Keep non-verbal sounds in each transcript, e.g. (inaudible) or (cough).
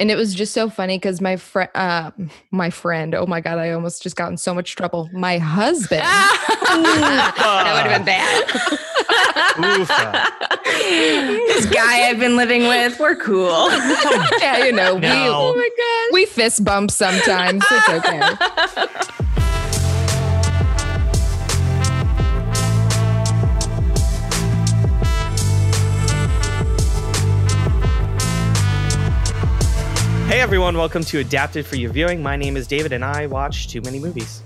And it was just so funny because my friend, uh, my friend, oh my God, I almost just got in so much trouble. My husband. that would have been bad. this guy I've been living with, we're cool. yeah, you know, No. we, Oh my gosh. we fist bump sometimes. It's okay. (laughs) Hey everyone, welcome to Adapted for Your Viewing. My name is David and I watch too many movies.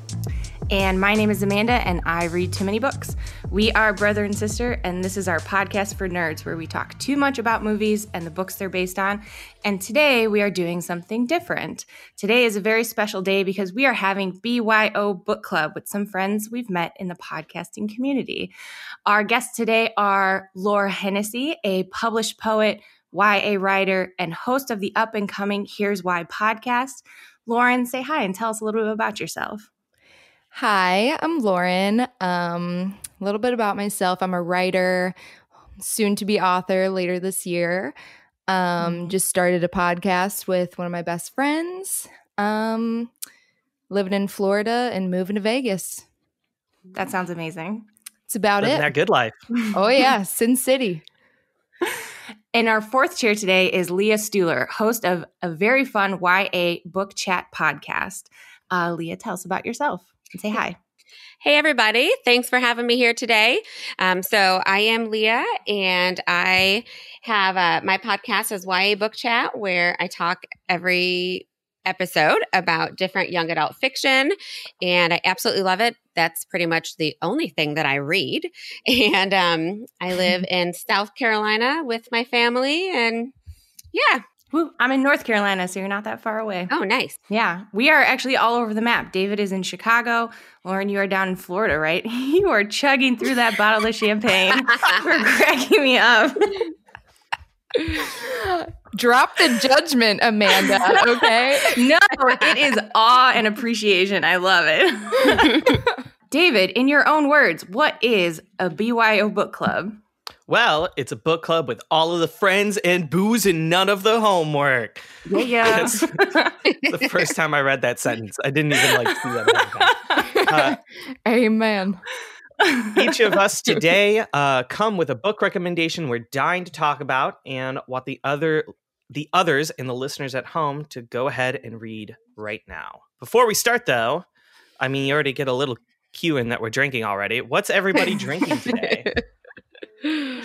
And my name is Amanda, and I read too many books. We are brother and sister, and this is our podcast for nerds where we talk too much about movies and the books they're based on. And today we are doing something different. Today is a very special day because we are having BYO Book Club with some friends we've met in the podcasting community. Our guests today are Lauren Hennessy, a published poet, YA writer, and host of the up and coming Here's Why podcast. Lauren, say hi and tell us a little bit about yourself. Hi, I'm Lauren. Um, a little bit about myself. I'm a writer, soon to be author later this year. Um, just started a podcast with one of my best friends. Um, living in Florida and moving to Vegas. That sounds amazing. It's about Living it. that good life. oh yeah, (laughs) Sin City. And our fourth chair today is Leah Stuhler, host of a very fun YA book chat podcast. Uh, Leah, tell us about yourself and say hi. Hey, everybody. Thanks for having me here today. Um, so, I am Leah, and I have uh, my podcast is YA Book Chat, where I talk every episode about different young adult fiction. And I absolutely love it. That's pretty much the only thing that I read. (laughs) And um, I live (laughs) in South Carolina with my family. And yeah. Woo, I'm in North Carolina, so you're not that far away. Oh, nice. Yeah, we are actually all over the map. David is in Chicago. Lauren, you are down in Florida, right? (laughs) You are chugging through that bottle of champagne. You're cracking me up. Drop the judgment, Amanda. Okay. No, it is awe and appreciation. I love it. (laughs) David, in your own words, what is a BYO book club? Well, it's a book club with all of the friends and booze and none of the homework. Yeah, yeah. That's the first time I read that sentence. I didn't even like see that. (laughs) Uh, Amen. Each of us (laughs) today uh, come with a book recommendation we're dying to talk about and what the other the others and the listeners at home to go ahead and read right now. Before we start though, I mean you already get a little cue in that we're drinking already. What's everybody drinking today? (laughs)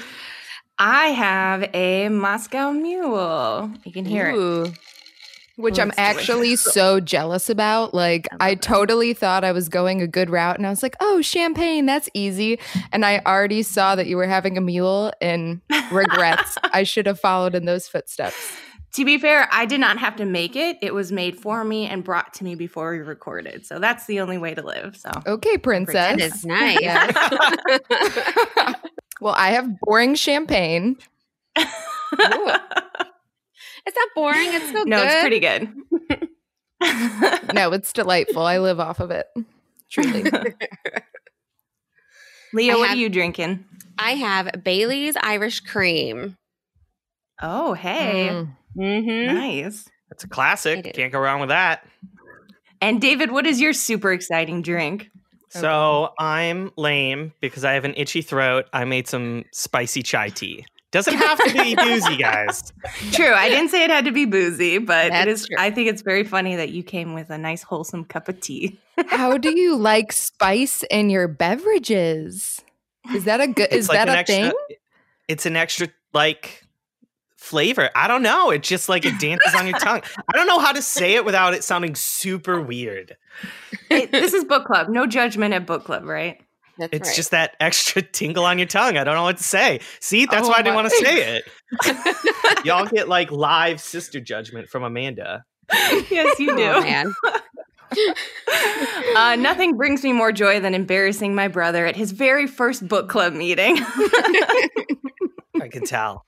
I have a Moscow Mule. You can hear it. Ooh. Which Oh, I'm actually delicious. (laughs) so jealous about. Like, I totally thought I was going a good route, and I was like, "Oh, champagne, that's easy." And I already saw that you were having a mule, and regrets. (laughs) I should have followed in those footsteps. To be fair, I did not have to make it. It was made for me and brought to me before we recorded. So that's the only way to live. So Okay, princess. That is nice. (laughs) Well, I have boring champagne. It's not boring. It's so (gasps) good. no, good. it's pretty good. (laughs) No, it's delightful. I live off of it. Truly. (laughs) Leah, what have- are you drinking? I have Bailey's Irish Cream. Oh, hey. Mm. Mm-hmm. Nice. That's a classic. Can't go wrong with that. And David, what is your super exciting drink? So I'm lame because I have an itchy throat. I made some spicy chai tea. Doesn't have to be (laughs) boozy, guys. True. I didn't say it had to be boozy, but it That's is true. I think it's very funny that you came with a nice wholesome cup of tea. How do you (laughs) like spice in your beverages? Is that a good? Is like that a extra, thing? It's an extra like flavor. I don't know. It just like it dances on your (laughs) tongue. I don't know how to say it without it sounding super weird. It- this is book club. No judgment at book club, right? That's It's right. just that extra (laughs) tingle on your tongue. I don't know what to say. See, that's Oh why I didn't want to (laughs) say it. Y'all (laughs) get like live sister judgment from Amanda. yes, you Oh, do. man. uh, nothing brings me more joy than embarrassing my brother at his very first book club meeting. I can tell.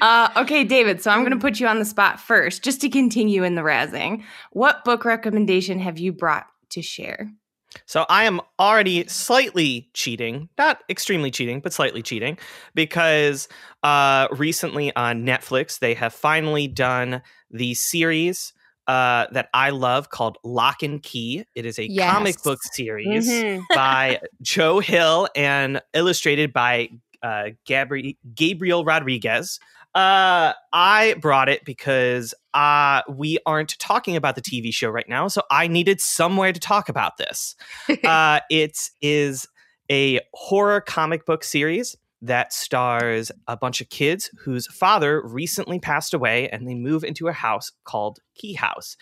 uh, okay, David, so I'm going to put you on the spot first, just to continue in the razzing. What book recommendation have you brought to share? So I am already slightly cheating, not extremely cheating, but slightly cheating, because uh, recently on Netflix they have finally done the series uh, that I love called Locke and Key. It is a Yes. comic book series Mhm. (laughs) by Joe Hill and illustrated by uh, Gabri- Gabriel Rodriguez. Uh, I brought it because uh, we aren't talking about the TV show right now, so I needed somewhere to talk about this. (laughs) uh, it is a horror comic book series that stars a bunch of kids whose father recently passed away and they move into a house called Key House.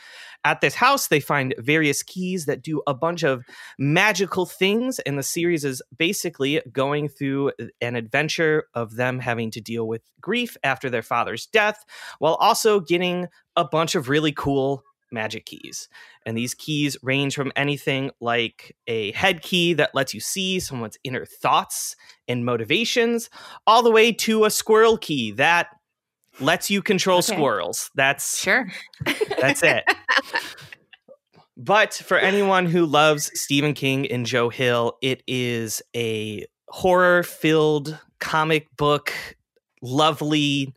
At this house, they find various keys that do a bunch of magical things, and the series is basically going through an adventure of them having to deal with grief after their father's death while also getting a bunch of really cool magic keys. And these keys range from anything like a head key that lets you see someone's inner thoughts and motivations, all the way to a squirrel key that lets you control Okay. squirrels. That's Sure. that's it. But for anyone who loves Stephen King and Joe Hill, it is a horror filled comic book, lovely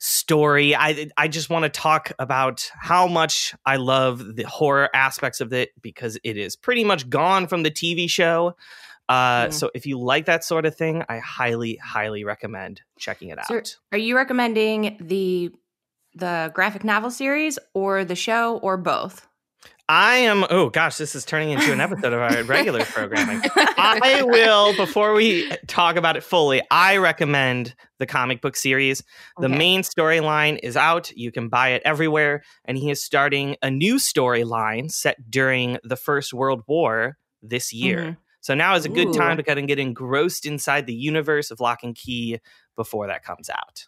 story. I I just want to talk about how much I love the horror aspects of it because it is pretty much gone from the TV show. Uh, Mm. So if you like that sort of thing, I highly, highly recommend checking it out. So are you recommending the the graphic novel series or the show or both? I am. Oh gosh, this is turning into an episode of our (laughs) regular programming. I will, before we talk about it fully, I recommend the comic book series. The Okay. main storyline is out. You can buy it everywhere. And he is starting a new storyline set during the First World War this year. Mhm. So now is a good Ooh. time to kind of get engrossed inside the universe of Locke and Key before that comes out.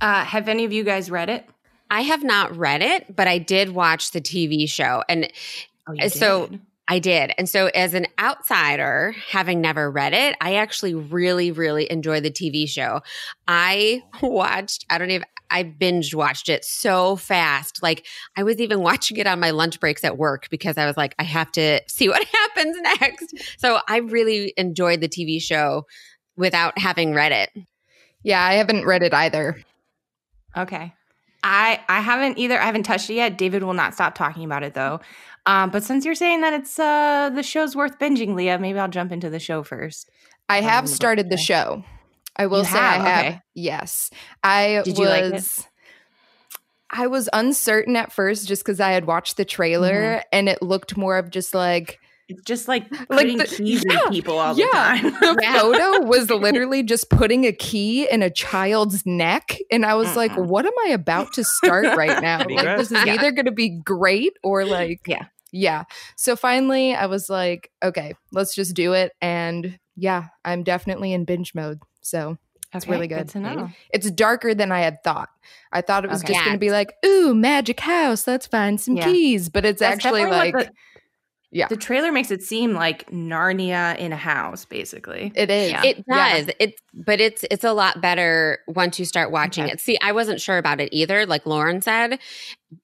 Uh, have any of you guys read it? I have not read it, but I did watch the TV show and Oh, you uh, So- I did. And so, as an outsider, having never read it, I actually really, really enjoyed the TV show. I (laughs) watched, I don't even, I binge watched it so fast. Like, I was even (laughs) watching it on my lunch breaks at work because I was like, I have to (laughs) see what happens next. So, I really enjoyed the TV show without having read it. Yeah, I haven't read it either. Okay. I I haven't either. I haven't touched it yet. David will not stop talking about it though. Um, but since you're saying that it's uh the show's worth binging, Leah, maybe I'll jump into the show first. I have book, started the show. I will You say I have? have. Okay. Yes. I Did was you like it? I was uncertain at first just because I had watched the trailer Mm-hmm. and it looked more of just like It's just (laughs) like putting the- keys yeah, in people all yeah. the time. the Yeah. (laughs) photo was (laughs) literally just putting a key in a child's neck and i was like what am i about to start right now like this is Yeah. either going to be great or like Yeah. yeah so finally i was like okay let's just do it and yeah i'm definitely in binge mode so It's really good. to know. it's darker than i had thought i thought it was Okay. just going to be like ooh magic house let's find some Yeah. keys but it's That's actually like the, yeah. The trailer makes it seem like Narnia in a house, basically. it is Yeah. It Yeah. does. It but it's it's a lot better once you start watching Okay. it. See, I wasn't sure about it either, like Lauren said.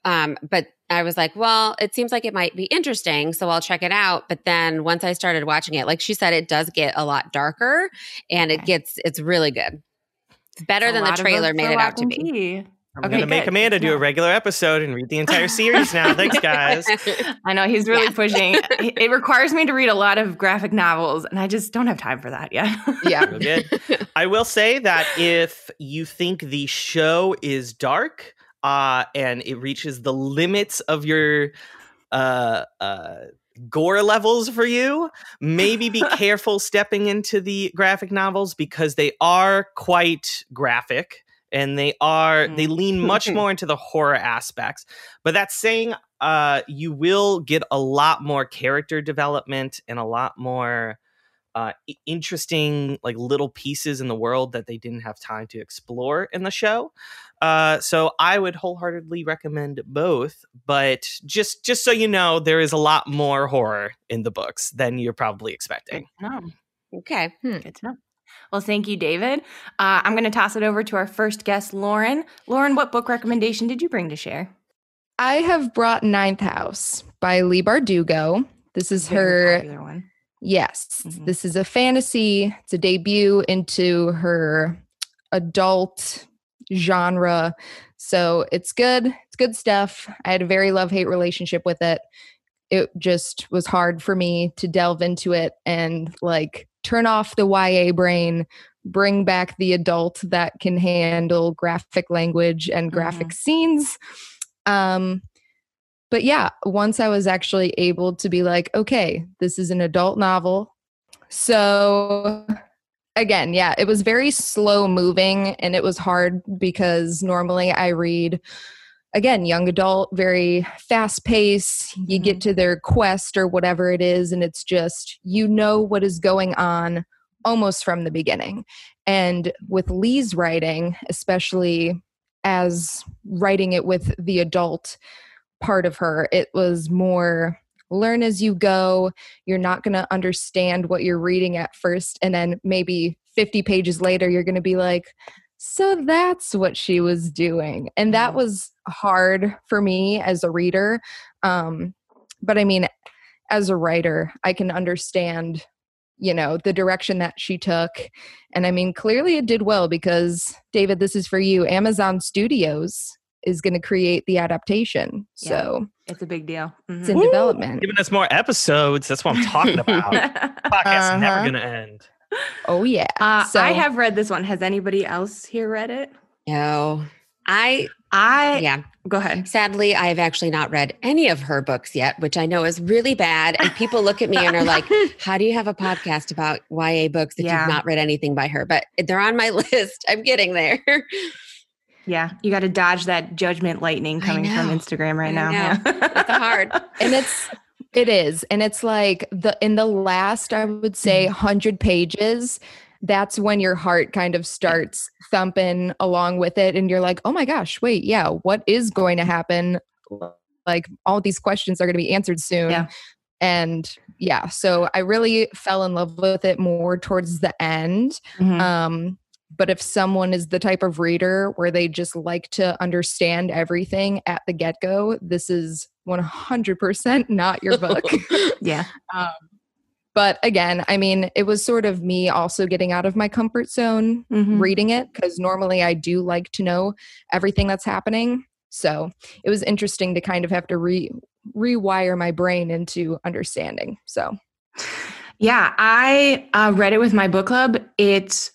Um, but I was like, well, it seems like it might be interesting, so I'll check it out. But then once I started watching it, like she said, it does get a lot darker and it gets it's really good. It's better It's than the trailer made it out to be. Key. I'm Okay, going to make. Amanda do a regular episode and read the entire series now. (laughs) Thanks, guys. I know he's really Yeah. pushing. It it requires me to read a lot of graphic novels, and I just don't have time for that yet. yeah (laughs) good. I will say that if you think the show is dark uh, and it reaches the limits of your uh, uh, gore levels for you, maybe be (laughs) careful stepping into the graphic novels because they are quite graphic and they are they lean (laughs) much more into the horror aspects. But that's saying uh, you will get a lot more character development and a lot more uh, interesting like little pieces in the world that they didn't have time to explore in the show. Uh, so I would wholeheartedly recommend both, but just just so you know, there is a lot more horror in the books than you're probably expecting. no, okay. good to know. Well, thank you, David. Uh, I'm going to toss it over to our first guest, Lauren. Lauren, what book recommendation did you bring to share? I have brought Ninth House by Leigh Bardugo. This is Very her, one. yes, Mhm. this is a fantasy. It's a debut into her adult genre. So it's good. It's good stuff. I had a very love hate relationship with it. It just was hard for me to delve into it and like turn off the YA brain, bring back the adult that can handle graphic language and graphic mm-hmm. scenes. Um, but yeah, once I was actually able to be like, okay, this is an adult novel. So again, yeah, it was very slow moving and it was hard because normally I read again young adult very fast pace you get mm-hmm. to their quest or whatever it is and it's just you know what is going on almost from the beginning and with leigh's writing especially as writing it with the adult part of her it was more learn as you go. You're not going to understand what you're reading at first. And then maybe 50 pages later, you're going to be like, so that's what she was doing. And that was hard for me as a reader. Um, but I mean, as a writer, I can understand, you know, the direction that she took. And I mean, clearly it did well because, David, this is for you. Amazon Studios is going to create the adaptation. Yeah, so it's a big deal. Mm-hmm. It's in Woo! development. Giving us more episodes. That's what I'm talking about. (laughs) Podcast's uh-huh. never going to end. Oh yeah. Uh, so, I have read this one. Has anybody else here read it? No. I I yeah. Go ahead. Sadly, I have actually not read any of her books yet, which I know is really bad. And people look at me and are (laughs) like, "How do you have a podcast about YA books if yeah. you've not read anything by her?" But they're on my (laughs) list. I'm getting there. Yeah, you got to dodge that judgment lightning coming from Instagram right now. Yeah. it's hard. And it's (laughs) it is. And it's like the in the last I would say 100 mm-hmm. pages that's when your heart kind of starts thumping along with it and you're like, "Oh my gosh, wait, yeah, what is going to happen?" Like all these questions are going to be answered soon. Yeah. And yeah, so I really fell in love with it more towards the end. Mm-hmm. Um but if someone is the type of reader where they just like to understand everything at the get go, this is 100% not your book. (laughs) yeah. (laughs) Um, but again, I mean, it was sort of me also getting out of my comfort zone mm-hmm. reading it because normally I do like to know everything that's happening. So it was interesting to kind of have to re rewire my brain into understanding. So, yeah, I uh, read it with my book club. It's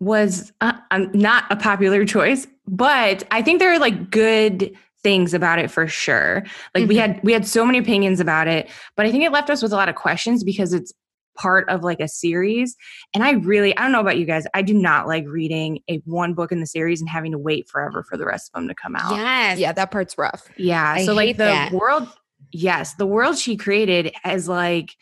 was uh, not a popular choice, but I think there are like good things about it for sure. Like mm-hmm. we had we had so many opinions about it, but I think it left us with a lot of questions because it's part of like a series. And I really I don't know about you guys, I do not like reading a one book in the series and having to wait forever for the rest of them to come out. Yes. Yeah, that part's rough. Yeah. I so like the that. world yes, the world she created as like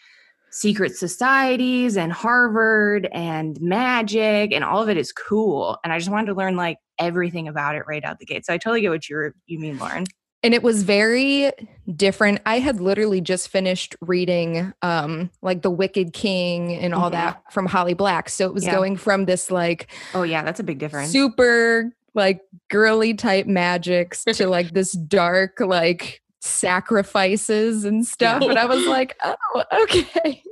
secret societies and Harvard and magic and all of it is cool. And I just wanted to learn like everything about it right out the gate. So I totally get what you you mean, Lauren. And it was very different. I had literally just finished reading um like The Wicked King and all mm-hmm. that from Holly Black. So it was yeah. going from this like Oh yeah, that's a big difference. Super like girly type magics to like this dark like sacrifices and stuff. And I was like, oh, okay.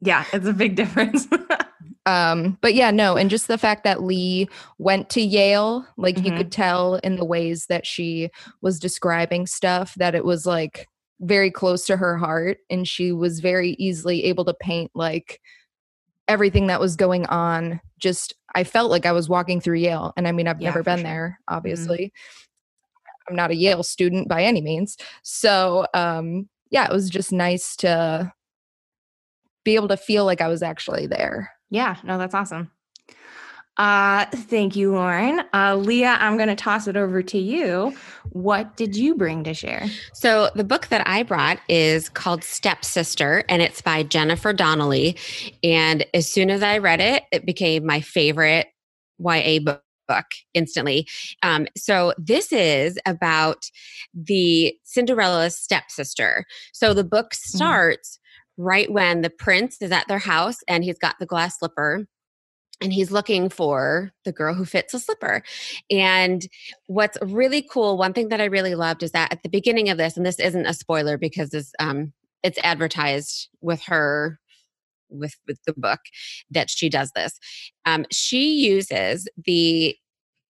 Yeah, it's a big difference. (laughs) um, but yeah, no, and just the fact that Leigh went to Yale, like mm-hmm. you could tell in the ways that she was describing stuff that it was like very close to her heart and she was very easily able to paint like everything that was going on just i felt like i was walking through yale and i mean i've yeah, never been sure. there mm-hmm. obviously mm-hmm. I'm not a yale student by any means so um yeah it was just nice to be able to feel like I was actually there. Yeah, no, that's awesome. Uh, thank you, Lauren. Uh, Leah, I'm going to toss it over to you. What did you bring to share? So, the book that I brought is called Stepsister, and it's by Jennifer Donnelly. And as soon as I read it, it became my favorite YA book book instantly. Um, so this is about the Cinderella's stepsister. So the book mm-hmm. starts right when the prince is at their house and he's got the glass slipper and he's looking for the girl who fits a slipper. And what's really cool, one thing that I really loved is that at the beginning of this, and this isn't a spoiler because this um it's advertised with her with with the book that she does this. Um, she uses the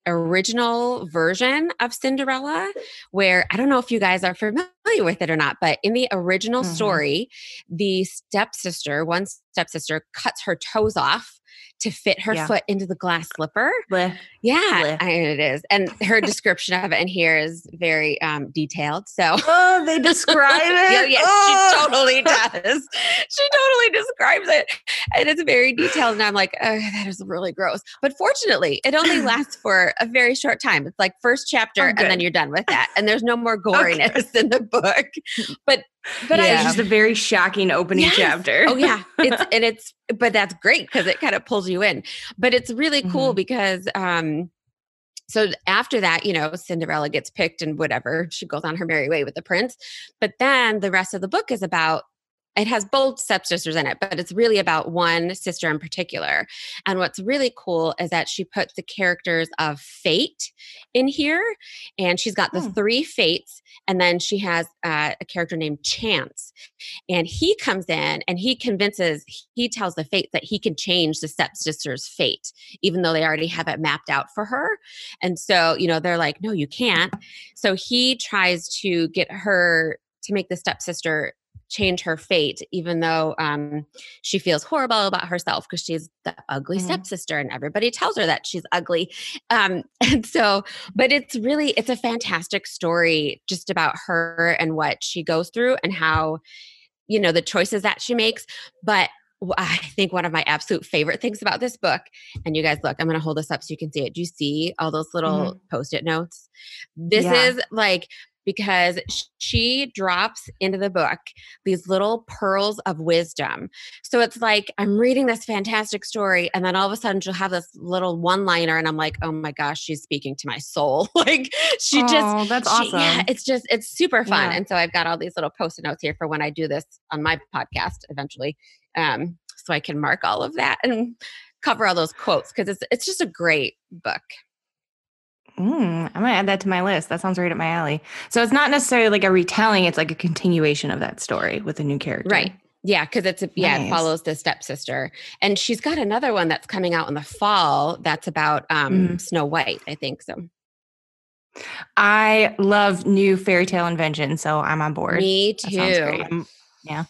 original version of Cinderella, where I don't know if you guys are familiar with it or not, but in the original Mhm. story, the stepsister, one stepsister, cuts her toes off to fit her Yeah. foot into the glass slipper. Bleh. Yeah, Bleh. I, it is. And her description of it in here is very um, detailed. So Oh, they describe (laughs) it. yeah, yes, Oh. she totally (laughs) does. She totally describes it. And it's very detailed. And I'm like, oh, that is really gross. But fortunately, it only (laughs) lasts for a very short time. It's like first chapter Oh, and then you're done with that. And there's no more goriness in the book. But but It's just a very shocking opening Yes. chapter. Oh yeah, it's (laughs) and it's but that's great because it kind of pulls you in. But it's really cool Mhm. because um so after that, you know, Cinderella gets picked and whatever, she goes on her merry way with the prince. But then the rest of the book is about it has both stepsisters in it, but it's really about one sister in particular. And what's really cool is that she puts the characters of fate in here, and she's got the Hmm. three fates, and then she has uh, a character named Chance, and he comes in and he convinces, he tells the fate that he can change the stepsister's fate, even though they already have it mapped out for her. And so, you know, they're like, no, you can't. So he tries to get her to make the stepsister change her fate, even though um, she feels horrible about herself because she's the ugly Mhm. stepsister and everybody tells her that she's ugly. Um, (laughs) and so, but it's really, it's a fantastic story just about her and what she goes through and how, you know, the choices that she makes. But I think one of my absolute favorite things about this book, and you guys look, I'm going to hold this up so you can see it. Do you see all those little post it notes? This Yeah. is like, because she drops into the book these little pearls of wisdom. So it's like I'm reading this fantastic story, and then all of a sudden she'll have this little one liner, and I'm like, oh my gosh, she's speaking to my soul. (laughs) like she just Oh, that's she- awesome. yeah, it's just it's super fun. Yeah. And so I've got all these little post-it notes here for when I do this on my podcast eventually. Um, so I can mark all of that and cover all those quotes because it's it's just a great book. Mm, I'm gonna add that to my list. That sounds right up my alley. So it's not necessarily like a retelling; it's like a continuation of that story with a new character. Right. Yeah, because it's a, yeah, it follows the stepsister, and she's got another one that's coming out in the fall. That's about um, Mhm. Snow White, I think. So I love new fairy tale invention, so I'm on board. me too. I'm, Yeah.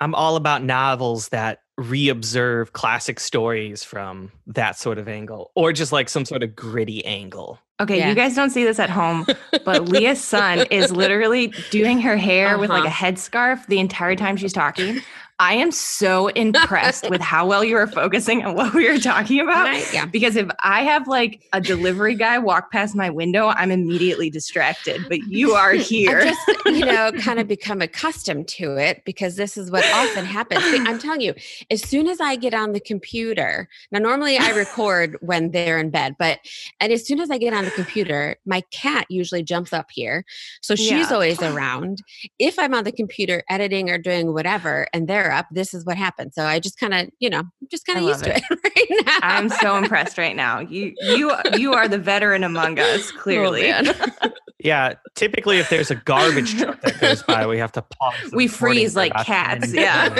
I'm all about novels that reobserve classic stories from that sort of angle, or just like some sort of gritty angle. Okay, Yeah. you guys don't see this at home, but (laughs) Leah's son is literally doing her hair with like a Uh-huh. headscarf the entire time she's talking. I am so impressed with how well you are focusing on what we are talking about. Right? Yeah. Because if I have like a delivery guy walk past my window, I'm immediately distracted. But you (laughs) are here. Just, you know, kind of become accustomed to it because this is what often happens. I'm telling you, as soon as I get on the computer, now normally I record (laughs) when they're in bed, but and as soon as I get on the computer, my cat usually jumps up here. So she's Yeah. always around. If I'm on the computer editing or doing whatever and they're up, this is what happens. So I just kind of, you know, I'm just kind of used love to it (laughs) right now. I'm so impressed right now. You you you are the veteran among us, (laughs) Oh, clearly. man. (laughs) Yeah, typically if there's a garbage truck that goes by, we have to pause. we freeze like cats. Yeah.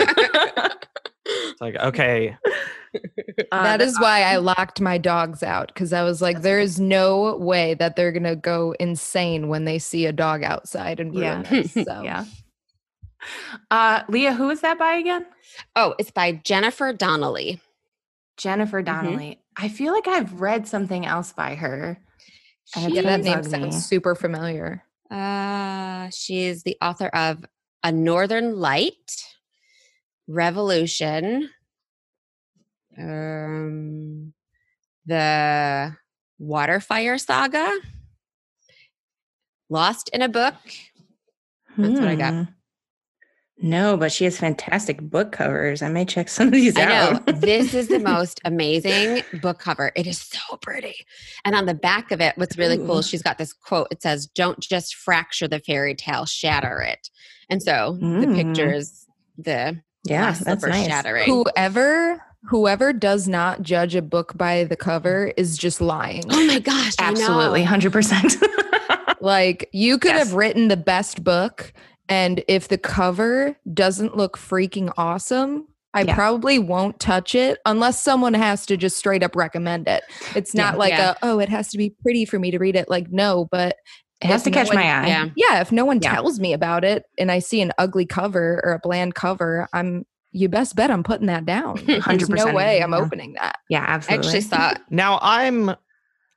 It's like, okay, Uh, that's why I locked my dogs out because I was like, there is no way that they're gonna go insane when they see a dog outside and ruin Yeah. it. So Yeah. Uh, Leah, who is that by again? oh, it's by Jennifer Donnelly. Jennifer Mhm. Donnelly. I feel like I've read something else by her. It's yeah, that name sounds super familiar. Uh, she is the author of A Northern Light, Revolution, um, the Waterfire Saga, Lost in a Book. That's what I got. No, but she has fantastic book covers. I may check (laughs) some of these I know out. (laughs) this is the most amazing book cover. It is so pretty. And on the back of it, what's really cool Ooh. is she's got this quote. It says, Don't just fracture the fairy tale, shatter it. And so the Mm. picture is the yeah, glass that's nice. shattering. Whoever whoever does not judge a book by the cover is just lying. Oh my gosh. I know. Absolutely, hundred percent. (laughs) Like you could Yes. have written the best book, and if the cover doesn't look freaking awesome, I Yeah. probably won't touch it unless someone has to just straight up recommend it. It's not Yeah. like Yeah. a oh, it has to be pretty for me to read it. Like no, but It has to no catch one- my eye. Yeah. Yeah, if no one Yeah. tells me about it and I see an ugly cover or a bland cover, I'm you best bet I'm putting that down. There's 100% no way I'm yeah. opening that. Yeah, I absolutely. actually saw Now I'm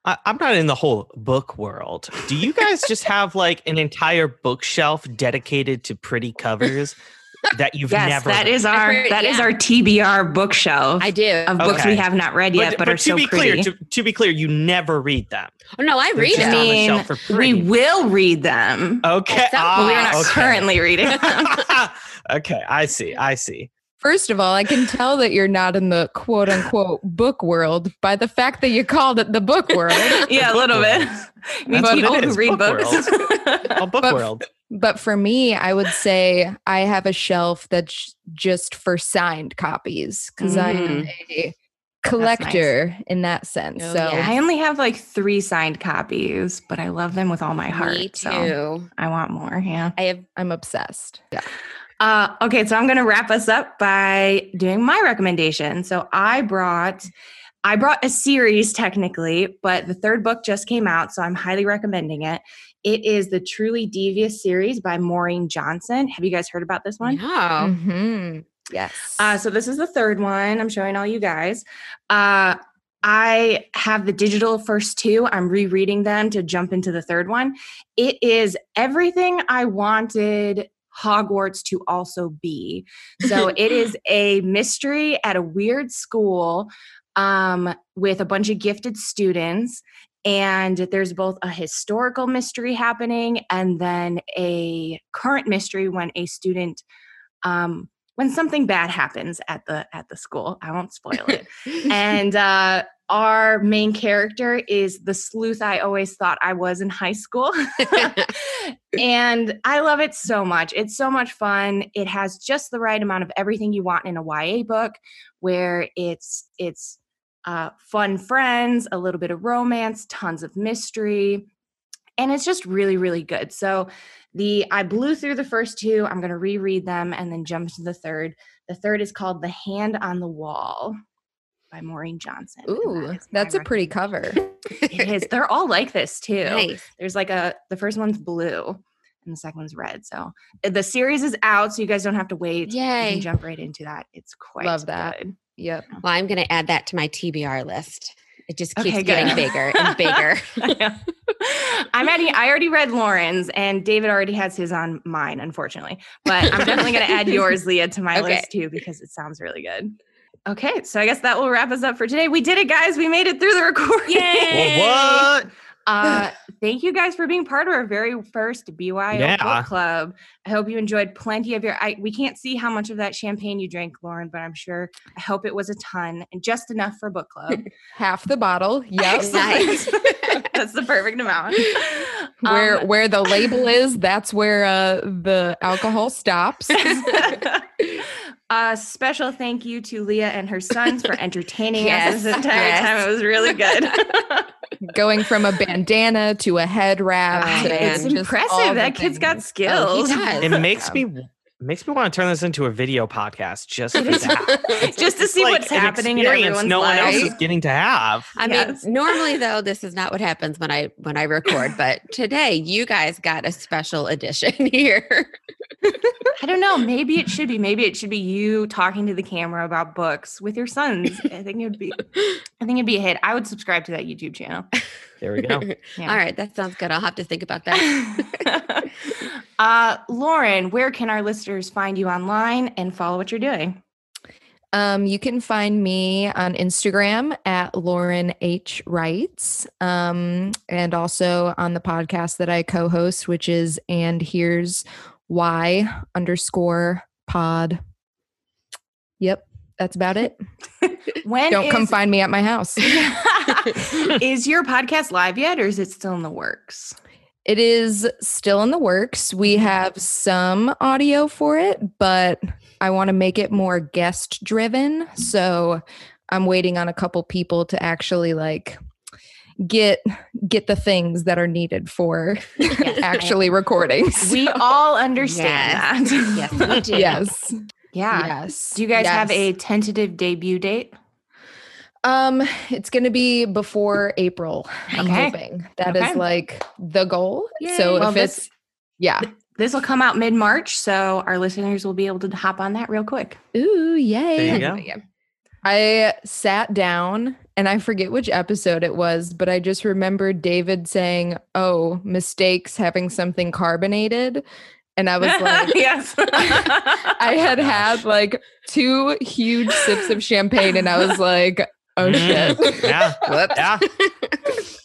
I, I'm not in the whole book world. Do you guys just (laughs) have like an entire bookshelf dedicated to pretty covers that you've Yes, never that is I've our heard- that is yeah. our TBR bookshelf I do. of books we have not read yet, but, are to so be pretty. clear, to, to be clear, you never read them. Oh, no, I They're read just it. on the mean, shelf for we will read them, Okay, At some but we are not ah, okay. currently reading. (laughs) them. okay, I see. I see. First of all, I can tell that you're not in the quote unquote book world by the fact that you called it the book world. (laughs) yeah, a little bit. Me (laughs) That's what people it who is, read book books. (laughs) Oh, book But- world. But for me, I would say I have a shelf that's just for signed copies because I'm Mm. a collector in that sense. Oh, so yeah. I only have like three signed copies, but I love them with all my heart. Me too. So I want more. Yeah. I have I'm obsessed. Yeah. Uh, okay, so I'm going to wrap us up by doing my recommendation. So I brought, I brought a series technically, but the third book just came out, so I'm highly recommending it. It is the Truly Devious series by Maureen Johnson. Have you guys heard about this one? no. hmm Yes. Uh, so this is the third one. I'm showing all you guys. Uh, I have the digital first two. I'm rereading them to jump into the third one. It is everything I wanted Hogwarts to also be. (laughs) So it is a mystery at a weird school um, with a bunch of gifted students. And there's both a historical mystery happening and then a current mystery when a student um, when something bad happens at the at the school i won't spoil it (laughs) and uh our main character is the sleuth i always thought i was in high school. (laughs) (laughs) And i love it so much. It's so much fun. It has just the right amount of everything you want in a ya book where it's it's uh, fun friends a little bit of romance tons of mystery and it's just really really good. So the i blew through the first two. I'm going to reread them and then jump to the third. The third is called the hand on the wall by maureen johnson and that Ooh, that's a pretty cover. it is they're all like this too nice. there's like a the first one's blue and the second one's red so uh, the series is out so you guys don't have to wait you Yay. can jump right into that it's quite Love that. good. Yep. Well, I'm going to add that to my TBR list. It just keeps Okay, getting bigger and (laughs) bigger. (laughs) I'm adding. I already read Lauren's, and David already has his on mine, unfortunately. But I'm definitely going to add (laughs) yours, Leah, to my Okay. list too because it sounds really good. Okay, so I guess that will wrap us up for today. We did it, guys. We made it through the (laughs) recording. Yay! Well, what? Uh, thank you guys for being part of our very first BYO Yeah. book club. I hope you enjoyed plenty of your. I we can't see how much of that champagne you drank, Lauren, but I'm sure. I hope it was a ton and just enough for book club. (laughs) Half the bottle. (laughs) Yep. Nice. That's the perfect amount. where Um, where the label is, that's where uh, the alcohol stops. A special thank you to Leah and her sons for (laughs) entertaining Yes, us this entire yes. time. It was really good. (laughs) Going from a bandana to a head wrap. Oh, it's impressive. That kid's got things. Oh, skills. does. It makes me makes me want to turn this into a video podcast just for (laughs) that. Just to see like what's happening in experience everyone's no one else is getting to have. I Yes. mean, normally though, this is not what happens when I when I record, but (laughs) today you guys got a special edition (laughs) here. I don't know. Maybe it should be. Maybe it should be you talking to the camera about books with your sons. I think it would be. I think it'd be a hit. I would subscribe to that YouTube channel. There we go. Yeah. All right, that sounds good. I'll have to think about that. Uh, Lauren, where can our listeners find you online and follow what you're doing? Um, you can find me on Instagram at Lauren H. Writes, um, and also on the podcast that I co-host, which is and here's why underscore pod. Yep, that's about it. (laughs) When Don't come find me at my house. (laughs) is your podcast live yet, or is it still in the works? It is still in the works. We mm-hmm. have some audio for it, but I want to make it more guest driven. So I'm waiting on a couple people to actually like get get the things that are needed for (laughs) actually recordings. We all understand Yes. that. yes, we do. yes. Yeah. Yes. Do you guys have a tentative debut date? Um, it's gonna be before April. I'm Okay. hoping that is Okay. like the goal. Yay. So Well, if this- it's yeah, This will come out mid March, so our listeners will be able to hop on that real quick. ooh, yay! There you go. Yeah. I sat down and I forget which episode it was, but I just remember David saying, "Oh, mistakes having something carbonated," and I was like. (laughs) yes. (laughs) I had had like two huge sips of champagne, and I was like, "Oh Mm, shit!" yeah. (laughs) Whoops. Yeah. (laughs)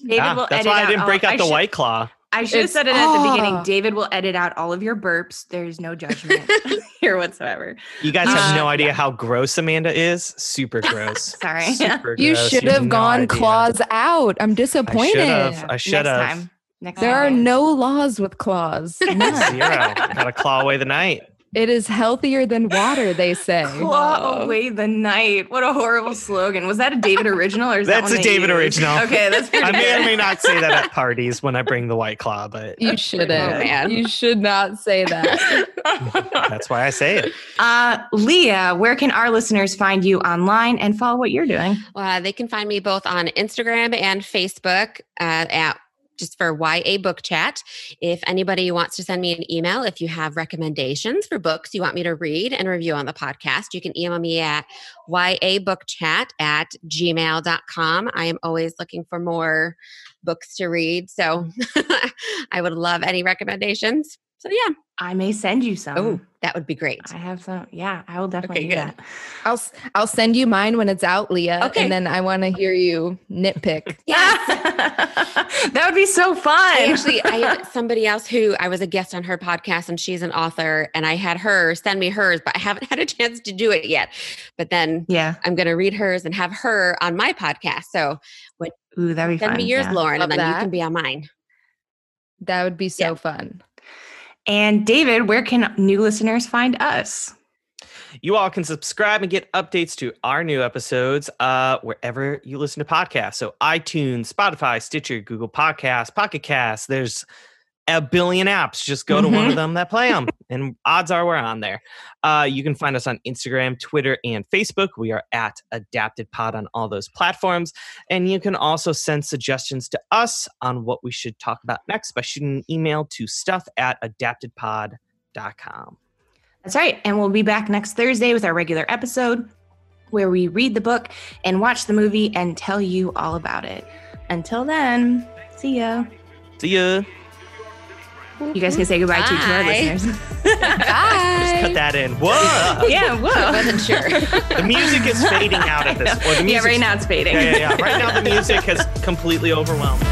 David yeah. will That's edit why I out didn't all- break out I the should- white claw. I should have said it at the beginning. David will edit out all of your burps. There's no judgment (laughs) here whatsoever. You guys Uh, have no idea yeah. how gross Amanda is. Super gross. Sorry. Super You gross. should have have no gone idea. claws out. I'm disappointed. I disappointed. should have. I should Next time. Next There time. are no laws with claws. Zero. Gotta claw away the night. It is healthier than water, they say. Claw away the night. What a horrible slogan. Was that a David original or is that That's one a David used? original. (laughs) Okay, that's pretty I may or may not say that at parties when I bring the white claw, but You shouldn't. pretty good. Man. You should not say that. (laughs) that's why I say it. uh, Leah, where can our listeners find you online and follow what you're doing? Uh, they can find me both on Instagram and Facebook uh, at just for YA Book Chat. If anybody wants to send me an email, if you have recommendations for books you want me to read and review on the podcast, you can email me at yabookchat at gmail.com. I am always looking for more books to read. So (laughs) I would love any recommendations. So yeah. I may send you oh, some. Oh, that would be great. I have some. Yeah, I will definitely Okay, do good. that. I'll I'll send you mine when it's out, Leah. Okay. And then I want to hear you nitpick. (laughs) Yeah, (laughs) that would be so fun. I actually I have (laughs) somebody else who I was a guest on her podcast and she's an author and I had her send me hers, but I haven't had a chance to do it yet. But then yeah. I'm gonna read hers and have her on my podcast. So Ooh, that'd be send fun. me yours, yeah. Lauren, and Love then you that. can be on mine. That would be so Yeah. fun. And David, where can new listeners find us? You all can subscribe and get updates to our new episodes uh, wherever you listen to podcasts. So iTunes, Spotify, Stitcher, Google Podcasts, Pocket Casts. There's a billion apps. Just go to one of them that play them, and odds are we're on there. Uh, you can find us on Instagram, Twitter, and Facebook. We are at Adapted Pod on all those platforms. And you can also send suggestions to us on what we should talk about next by shooting an email to stuff at adaptedpod.com. That's right. And we'll be back next Thursday with our regular episode where we read the book and watch the movie and tell you all about it. Until then, see ya. See ya. You guys can say goodbye to, to our Bye. listeners. (laughs) Just Bye. cut that in. Whoa! (laughs) yeah, whoa. I wasn't sure. The music is fading out at this. Or (laughs) the yeah, right now it's fading. Yeah, yeah, yeah. Right now the music has completely overwhelmed.